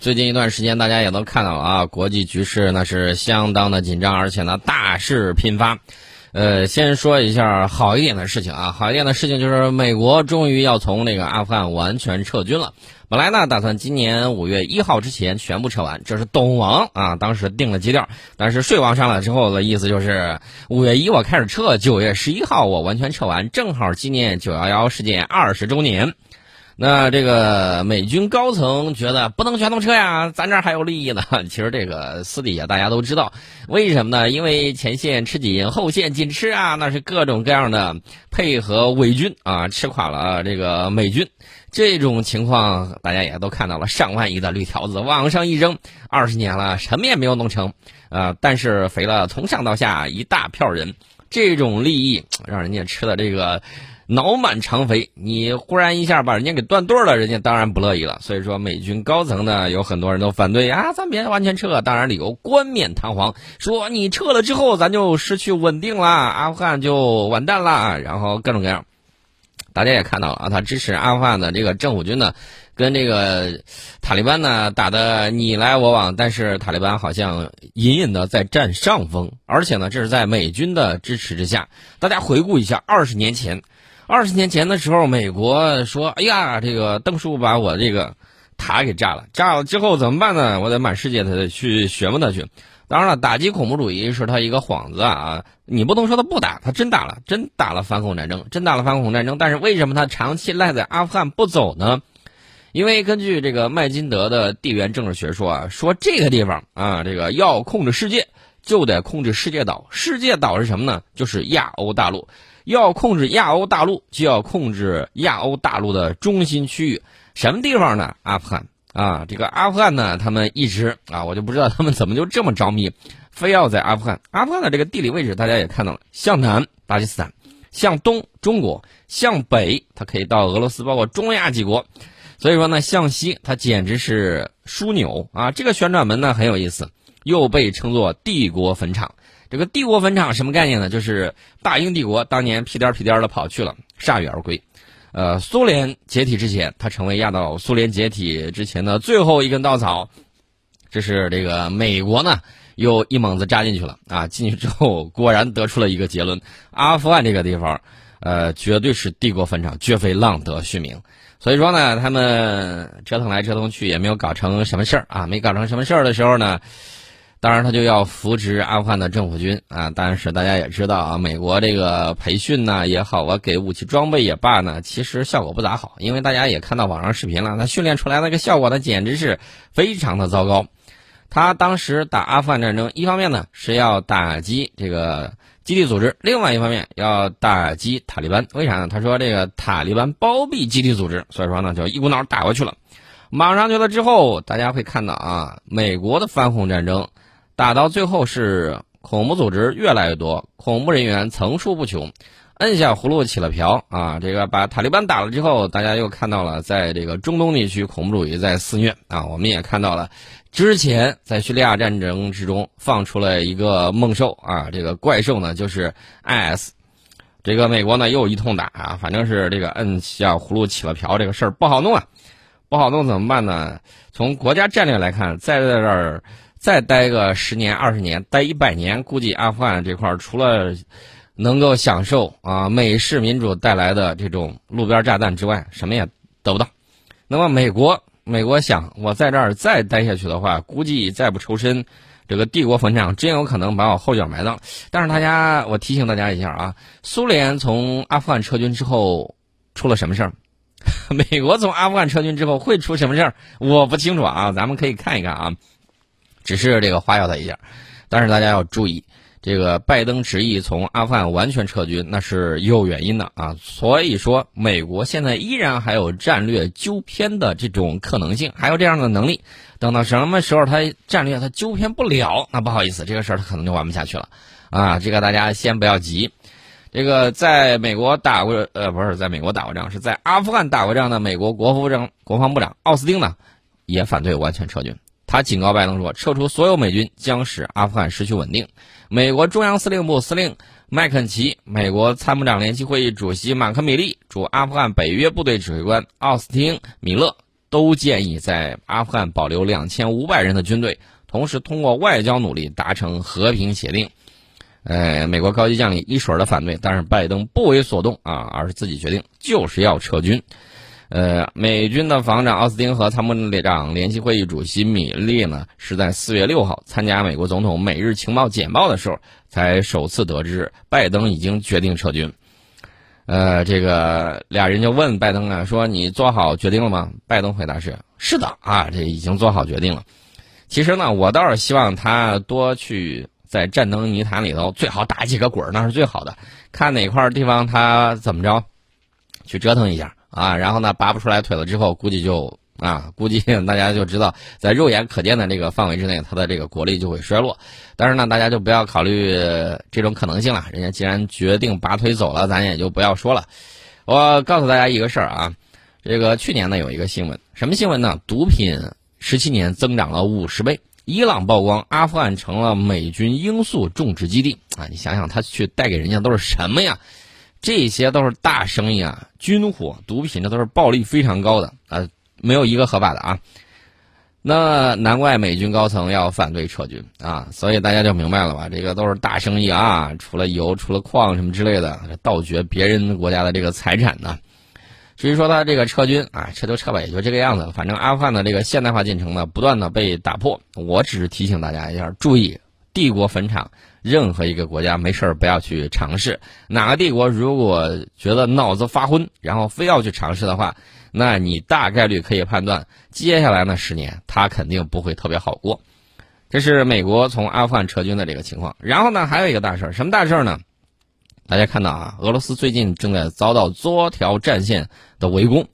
最近一段时间，大家也都看到了啊，国际局势那是相当的紧张，而且呢大事频发。呃，先说一下好一点的事情啊，好一点的事情就是美国终于要从那个阿富汗完全撤军了。本来呢，打算今年五月一号之前全部撤完，这是董王啊当时定了基调。但是税王上来之后的意思就是五月一我开始撤，九月十一号我完全撤完，正好纪念九幺幺事件二十周年。那这个美军高层觉得不能全都撤呀，咱这儿还有利益呢。其实这个私底下大家都知道，为什么呢？因为前线吃紧，后线紧吃啊，那是各种各样的配合伪军啊，吃垮了这个美军。这种情况大家也都看到了，上万亿的绿条子往上一扔，二十年了什么也没有弄成，啊，但是肥了从上到下一大票人，这种利益让人家吃的这个。脑满肠肥，你忽然一下把人家给断队了，人家当然不乐意了。所以说，美军高层呢有很多人都反对啊，咱别完全撤。当然，理由冠冕堂皇，说你撤了之后，咱就失去稳定了，阿富汗就完蛋了。然后各种各样，大家也看到了啊，他支持阿富汗的这个政府军呢，跟这个塔利班呢打的你来我往，但是塔利班好像隐隐的在占上风，而且呢，这是在美军的支持之下。大家回顾一下，二十年前。二十年前的时候，美国说：“哎呀，这个邓叔把我这个塔给炸了，炸了之后怎么办呢？我得满世界的去询问他去。当然了，打击恐怖主义是他一个幌子啊，你不能说他不打，他真打了，真打了反恐战争，真打了反恐战争。但是为什么他长期赖在阿富汗不走呢？因为根据这个麦金德的地缘政治学说啊，说这个地方啊，这个要控制世界，就得控制世界岛。世界岛是什么呢？就是亚欧大陆。”要控制亚欧大陆，就要控制亚欧大陆的中心区域，什么地方呢？阿富汗啊，这个阿富汗呢，他们一直啊，我就不知道他们怎么就这么着迷，非要在阿富汗。阿富汗的这个地理位置，大家也看到了，向南巴基斯坦，向东中国，向北它可以到俄罗斯，包括中亚几国。所以说呢，向西它简直是枢纽啊！这个旋转门呢很有意思，又被称作帝国坟场。这个帝国坟场什么概念呢？就是大英帝国当年屁颠屁颠的跑去了，铩羽而归。呃，苏联解体之前，它成为压倒苏联解体之前的最后一根稻草。这是这个美国呢，又一猛子扎进去了啊！进去之后，果然得出了一个结论：阿富汗这个地方，呃，绝对是帝国坟场，绝非浪得虚名。所以说呢，他们折腾来折腾去，也没有搞成什么事儿啊！没搞成什么事儿的时候呢？当然，他就要扶植阿富汗的政府军啊！但是大家也知道啊，美国这个培训呢也好啊，给武器装备也罢呢，其实效果不咋好。因为大家也看到网上视频了，他训练出来那个效果，那简直是非常的糟糕。他当时打阿富汗战争，一方面呢是要打击这个基地组织，另外一方面要打击塔利班。为啥呢？他说这个塔利班包庇基地组织，所以说呢就一股脑打过去了。马上去了之后，大家会看到啊，美国的反恐战争。打到最后是恐怖组织越来越多，恐怖人员层出不穷，摁下葫芦起了瓢啊！这个把塔利班打了之后，大家又看到了在这个中东地区恐怖主义在肆虐啊！我们也看到了之前在叙利亚战争之中放出了一个猛兽啊，这个怪兽呢就是 IS，这个美国呢又一通打啊，反正是这个摁下葫芦起了瓢这个事儿不好弄啊，不好弄怎么办呢？从国家战略来看，在这儿。再待个十年二十年，待一百年，估计阿富汗这块儿除了能够享受啊美式民主带来的这种路边炸弹之外，什么也得不到。那么美国，美国想我在这儿再待下去的话，估计再不抽身，这个帝国坟场真有可能把我后脚埋葬。但是大家，我提醒大家一下啊，苏联从阿富汗撤军之后出了什么事儿？美国从阿富汗撤军之后会出什么事儿？我不清楚啊，咱们可以看一看啊。只是这个花摇他一下，但是大家要注意，这个拜登执意从阿富汗完全撤军，那是有原因的啊。所以说，美国现在依然还有战略纠偏的这种可能性，还有这样的能力。等到什么时候他战略他纠偏不了，那不好意思，这个事儿他可能就玩不下去了啊。这个大家先不要急。这个在美国打过呃，不是在美国打过仗，是在阿富汗打过仗的美国国防部长国防部长奥斯汀呢，也反对完全撤军。他警告拜登说：“撤出所有美军将使阿富汗失去稳定。”美国中央司令部司令麦肯齐、美国参谋长联席会议主席马克·米利、驻阿富汗北约部队指挥官奥斯汀·米勒都建议在阿富汗保留两千五百人的军队，同时通过外交努力达成和平协定。呃，美国高级将领一水儿的反对，但是拜登不为所动啊，而是自己决定就是要撤军。呃，美军的防长奥斯汀和参谋长联席会议主席米利呢，是在四月六号参加美国总统每日情报简报的时候，才首次得知拜登已经决定撤军。呃，这个俩人就问拜登啊，说你做好决定了吗？拜登回答是：是的啊，这已经做好决定了。其实呢，我倒是希望他多去。在战争泥潭里头，最好打几个滚，那是最好的。看哪块地方他怎么着，去折腾一下啊。然后呢，拔不出来腿了之后，估计就啊，估计 大家就知道，在肉眼可见的这个范围之内，它的这个国力就会衰落。但是呢，大家就不要考虑这种可能性了。人家既然决定拔腿走了，咱也就不要说了。我告诉大家一个事儿啊，这个去年呢有一个新闻，什么新闻呢？毒品十七年增长了五十倍。伊朗曝光，阿富汗成了美军罂粟种植基地啊！你想想，他去带给人家都是什么呀？这些都是大生意啊，军火、毒品，这都是暴利非常高的啊，没有一个合法的啊。那难怪美军高层要反对撤军啊！所以大家就明白了吧？这个都是大生意啊，除了油、除了矿什么之类的，盗掘别人国家的这个财产呢。至于说他这个撤军啊，撤就撤吧，也就这个样子。反正阿富汗的这个现代化进程呢，不断的被打破。我只是提醒大家一下，注意帝国坟场，任何一个国家没事儿不要去尝试。哪个帝国如果觉得脑子发昏，然后非要去尝试的话，那你大概率可以判断，接下来呢十年他肯定不会特别好过。这是美国从阿富汗撤军的这个情况。然后呢，还有一个大事儿，什么大事儿呢？大家看到啊，俄罗斯最近正在遭到多条战线的围攻，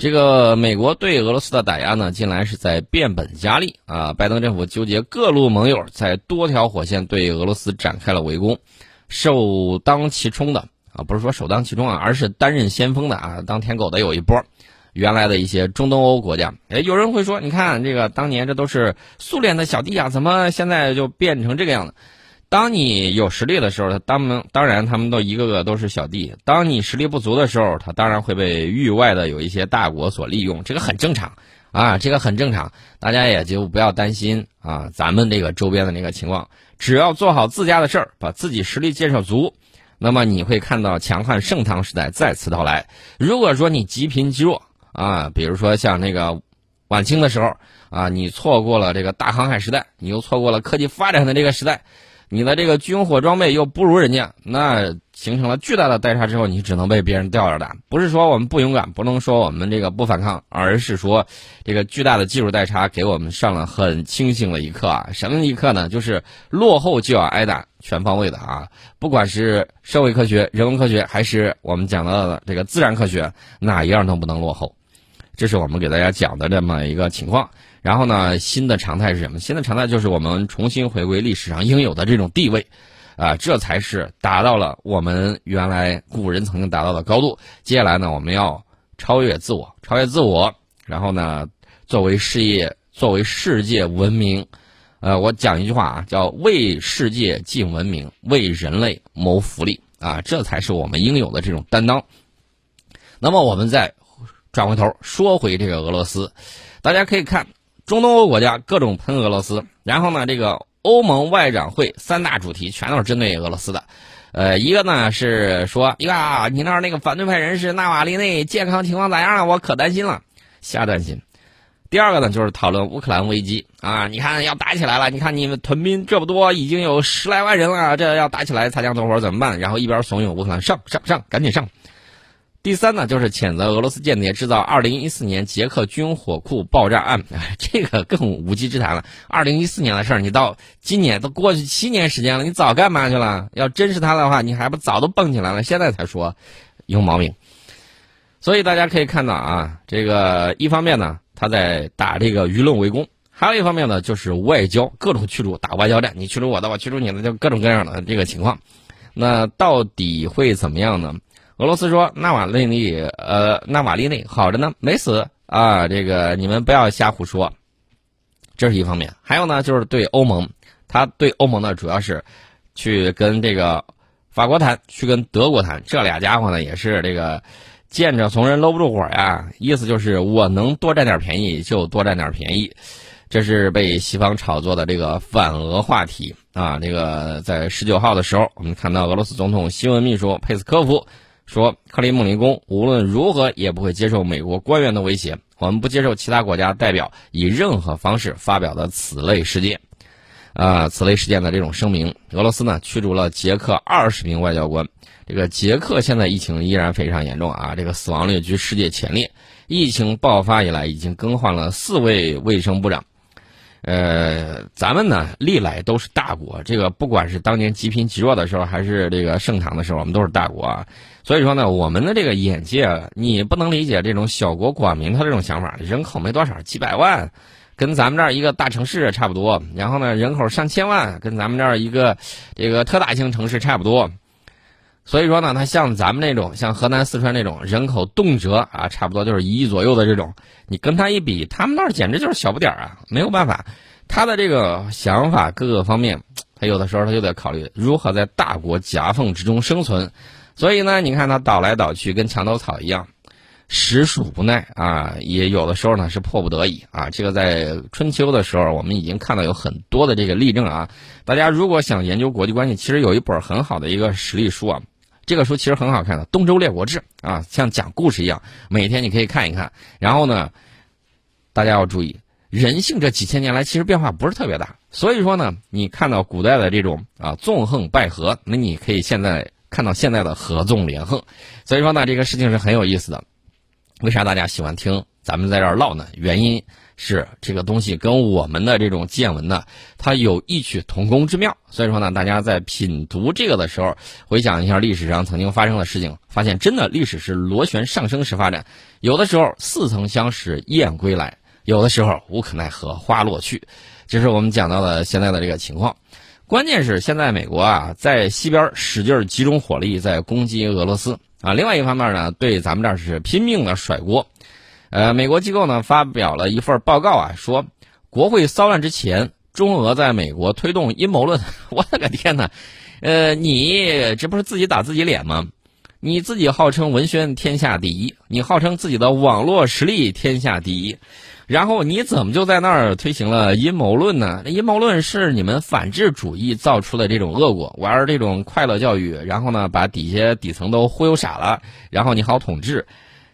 这个美国对俄罗斯的打压呢，近来是在变本加厉啊。拜登政府纠结各路盟友，在多条火线对俄罗斯展开了围攻，首当其冲的啊，不是说首当其冲啊，而是担任先锋的啊，当舔狗的有一波，原来的一些中东欧国家。哎，有人会说，你看这个当年这都是苏联的小弟啊，怎么现在就变成这个样子？当你有实力的时候，他当们当然他们都一个个都是小弟；当你实力不足的时候，他当然会被域外的有一些大国所利用，这个很正常啊，这个很正常，大家也就不要担心啊。咱们这个周边的那个情况，只要做好自家的事儿，把自己实力建设足，那么你会看到强悍盛唐时代再次到来。如果说你积贫积弱啊，比如说像那个晚清的时候啊，你错过了这个大航海时代，你又错过了科技发展的这个时代。你的这个军火装备又不如人家，那形成了巨大的代差之后，你只能被别人吊着打。不是说我们不勇敢，不能说我们这个不反抗，而是说这个巨大的技术代差给我们上了很清醒的一课啊！什么一课呢？就是落后就要挨打，全方位的啊！不管是社会科学、人文科学，还是我们讲到的这个自然科学，哪一样都不能落后。这是我们给大家讲的这么一个情况。然后呢，新的常态是什么？新的常态就是我们重新回归历史上应有的这种地位，啊，这才是达到了我们原来古人曾经达到的高度。接下来呢，我们要超越自我，超越自我，然后呢，作为事业，作为世界文明，呃，我讲一句话啊，叫为世界尽文明，为人类谋福利啊，这才是我们应有的这种担当。那么，我们再转回头说回这个俄罗斯，大家可以看。中东欧国家各种喷俄罗斯，然后呢，这个欧盟外长会三大主题全都是针对俄罗斯的，呃，一个呢是说呀，你那儿那个反对派人士纳瓦利内健康情况咋样了？我可担心了，瞎担心。第二个呢就是讨论乌克兰危机啊，你看要打起来了，你看你们屯兵这么多，已经有十来万人了，这要打起来擦枪走火怎么办？然后一边怂恿乌克兰上上上，赶紧上。第三呢，就是谴责俄罗斯间谍制造二零一四年捷克军火库爆炸案，这个更无稽之谈了。二零一四年的事儿，你到今年都过去七年时间了，你早干嘛去了？要真是他的话，你还不早都蹦起来了，现在才说，有毛病。所以大家可以看到啊，这个一方面呢，他在打这个舆论围攻；还有一方面呢，就是外交各种驱逐，打外交战，你驱逐我的，我驱逐你的，就各种各样的这个情况。那到底会怎么样呢？俄罗斯说：“纳瓦利内，呃，纳瓦利内好着呢，没死啊。这个你们不要瞎胡说。这是一方面，还有呢，就是对欧盟，他对欧盟呢，主要是去跟这个法国谈，去跟德国谈。这俩家伙呢，也是这个见着怂人搂不住火呀，意思就是我能多占点便宜就多占点便宜。这是被西方炒作的这个反俄话题啊。这个在十九号的时候，我们看到俄罗斯总统新闻秘书佩斯科夫说，克里姆林宫无论如何也不会接受美国官员的威胁，我们不接受其他国家代表以任何方式发表的此类事件。啊，此类事件的这种声明，俄罗斯呢驱逐了捷克二十名外交官。这个捷克现在疫情依然非常严重啊，这个死亡率居世界前列。疫情爆发以来，已经更换了四位卫生部长。呃，咱们呢历来都是大国，这个不管是当年积贫积弱的时候，还是这个盛唐的时候，我们都是大国啊。所以说呢，我们的这个眼界，你不能理解这种小国寡民他这种想法，人口没多少，几百万。跟咱们这儿一个大城市差不多，然后呢，人口上千万，跟咱们这儿一个这个特大型城市差不多。所以说呢，它像咱们那种，像河南、四川那种人口动辄啊，差不多就是一亿左右的这种，你跟他一比，他们那儿简直就是小不点儿啊，没有办法。他的这个想法各个方面，他有的时候他就得考虑如何在大国夹缝之中生存。所以呢，你看他倒来倒去，跟墙头草一样。实属无奈啊，也有的时候呢是迫不得已啊。这个在春秋的时候，我们已经看到有很多的这个例证啊。大家如果想研究国际关系，其实有一本很好的一个实例书啊。这个书其实很好看的，《东周列国志》啊，像讲故事一样，每天你可以看一看。然后呢，大家要注意，人性这几千年来其实变化不是特别大。所以说呢，你看到古代的这种啊纵横捭阖，那你可以现在看到现在的合纵连横。所以说呢，这个事情是很有意思的。为啥大家喜欢听咱们在这儿唠呢？原因是这个东西跟我们的这种见闻呢，它有异曲同工之妙。所以说呢，大家在品读这个的时候，回想一下历史上曾经发生的事情，发现真的历史是螺旋上升式发展。有的时候似曾相识燕归来，有的时候无可奈何花落去。这是我们讲到的现在的这个情况。关键是现在美国啊，在西边使劲集中火力在攻击俄罗斯。啊，另外一方面呢，对咱们这儿是拼命的甩锅。呃，美国机构呢发表了一份报告啊，说国会骚乱之前，中俄在美国推动阴谋论。我的个天哪！呃，你这不是自己打自己脸吗？你自己号称文宣天下第一，你号称自己的网络实力天下第一。然后你怎么就在那儿推行了阴谋论呢？阴谋论是你们反智主义造出的这种恶果，玩儿这种快乐教育，然后呢把底下底层都忽悠傻了，然后你好统治。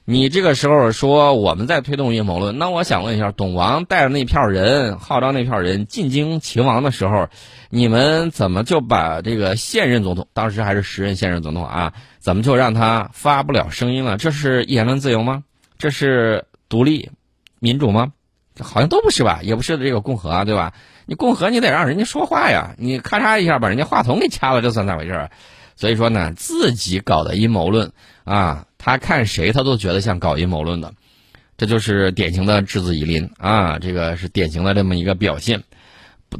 你这个时候说我们在推动阴谋论，那我想问一下，董王带着那票人号召那票人进京擒王的时候，你们怎么就把这个现任总统，当时还是时任现任总统啊，怎么就让他发不了声音了？这是言论自由吗？这是独立？民主吗？好像都不是吧，也不是这个共和啊，对吧？你共和你得让人家说话呀，你咔嚓一下把人家话筒给掐了，这算咋回事？所以说呢，自己搞的阴谋论啊，他看谁他都觉得像搞阴谋论的，这就是典型的质子以邻啊，这个是典型的这么一个表现，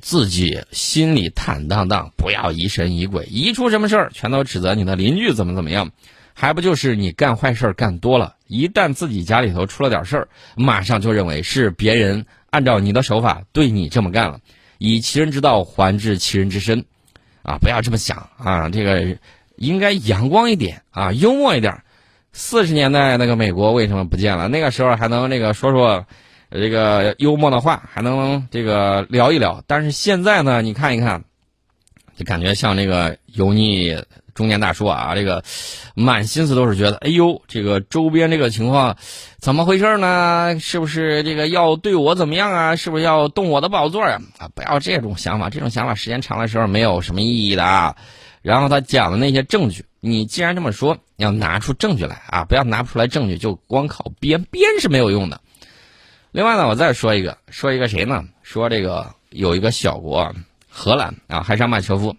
自己心里坦荡荡，不要疑神疑鬼，一出什么事儿全都指责你的邻居怎么怎么样。还不就是你干坏事干多了，一旦自己家里头出了点事儿，马上就认为是别人按照你的手法对你这么干了，以其人之道还治其人之身，啊，不要这么想啊，这个应该阳光一点啊，幽默一点。四十年代那个美国为什么不见了？那个时候还能那个说说这个幽默的话，还能这个聊一聊。但是现在呢，你看一看，就感觉像那个油腻。中年大叔啊，这个满心思都是觉得，哎呦，这个周边这个情况怎么回事呢？是不是这个要对我怎么样啊？是不是要动我的宝座呀？啊，不要这种想法，这种想法时间长的时候没有什么意义的啊。然后他讲的那些证据，你既然这么说，要拿出证据来啊，不要拿不出来证据就光靠编，编是没有用的。另外呢，我再说一个，说一个谁呢？说这个有一个小国，荷兰啊，海沙马车夫。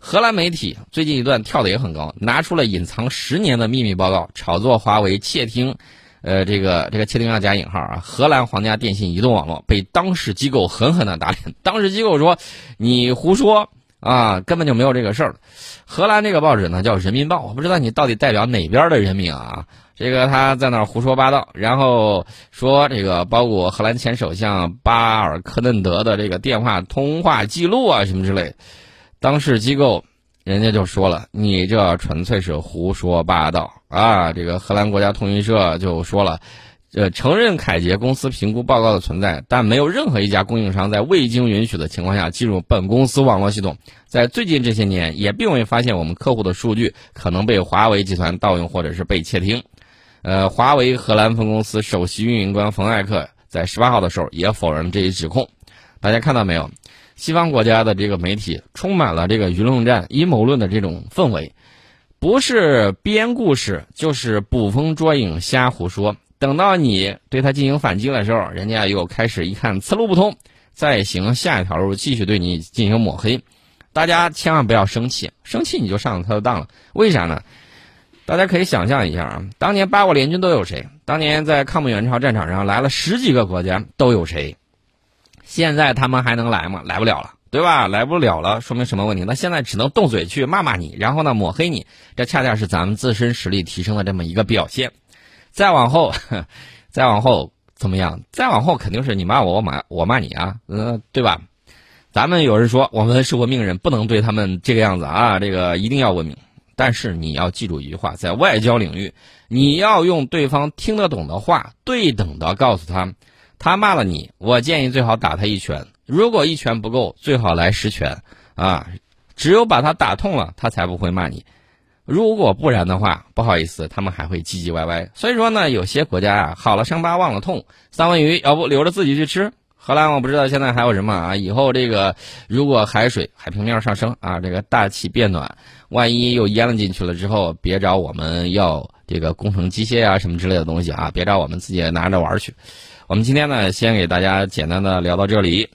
荷兰媒体最近一段跳的也很高，拿出了隐藏十年的秘密报告，炒作华为窃听，呃，这个这个窃听要加引号啊。荷兰皇家电信移动网络被当事机构狠狠的打脸，当事机构说你胡说啊，根本就没有这个事儿。荷兰这个报纸呢叫《人民报》，我不知道你到底代表哪边的人民啊？这个他在那儿胡说八道，然后说这个包括荷兰前首相巴尔科嫩德的这个电话通话记录啊什么之类。当事机构，人家就说了，你这纯粹是胡说八道啊，这个荷兰国家通讯社就说了，呃，承认凯捷公司评估报告的存在，但没有任何一家供应商在未经允许的情况下进入本公司网络系统。在最近这些年，也并未发现我们客户的数据可能被华为集团盗用或者是被窃听。呃，华为荷兰分公司首席运营官冯艾克在十八号的时候也否认了这一指控。大家看到没有？西方国家的这个媒体充满了这个舆论战、阴谋论的这种氛围。不是编故事，就是捕风捉影、瞎胡说。等到你对他进行反击的时候，人家又开始一看此路不通，再行下一条路，继续对你进行抹黑。大家千万不要生气，生气你就上了他的当了。为啥呢？大家可以想象一下啊，当年八国联军都有谁？当年在抗美援朝战场上来了十几个国家，都有谁？现在他们还能来吗？来不了了。对吧？来不了了，说明什么问题？那现在只能动嘴去骂骂你，然后呢抹黑你，这恰恰是咱们自身实力提升的这么一个表现。再往后，再往后怎么样？再往后肯定是你骂我，我骂我骂你啊，嗯，对吧？咱们有人说我们是文明人，不能对他们这个样子啊，这个一定要文明。但是你要记住一句话，在外交领域，你要用对方听得懂的话，对等的告诉他，他骂了你，我建议最好打他一拳。如果一拳不够，最好来十拳，啊，只有把他打痛了，他才不会骂你。如果不然的话，不好意思，他们还会唧唧歪歪。所以说呢，有些国家啊，好了伤疤忘了痛，三文鱼要不留着自己去吃。荷兰我不知道现在还有什么啊？以后这个如果海水海平面上升啊，这个大气变暖，万一又淹了进去了之后，别找我们要这个工程机械啊什么之类的东西啊，别找我们自己拿着玩去。我们今天呢，先给大家简单的聊到这里。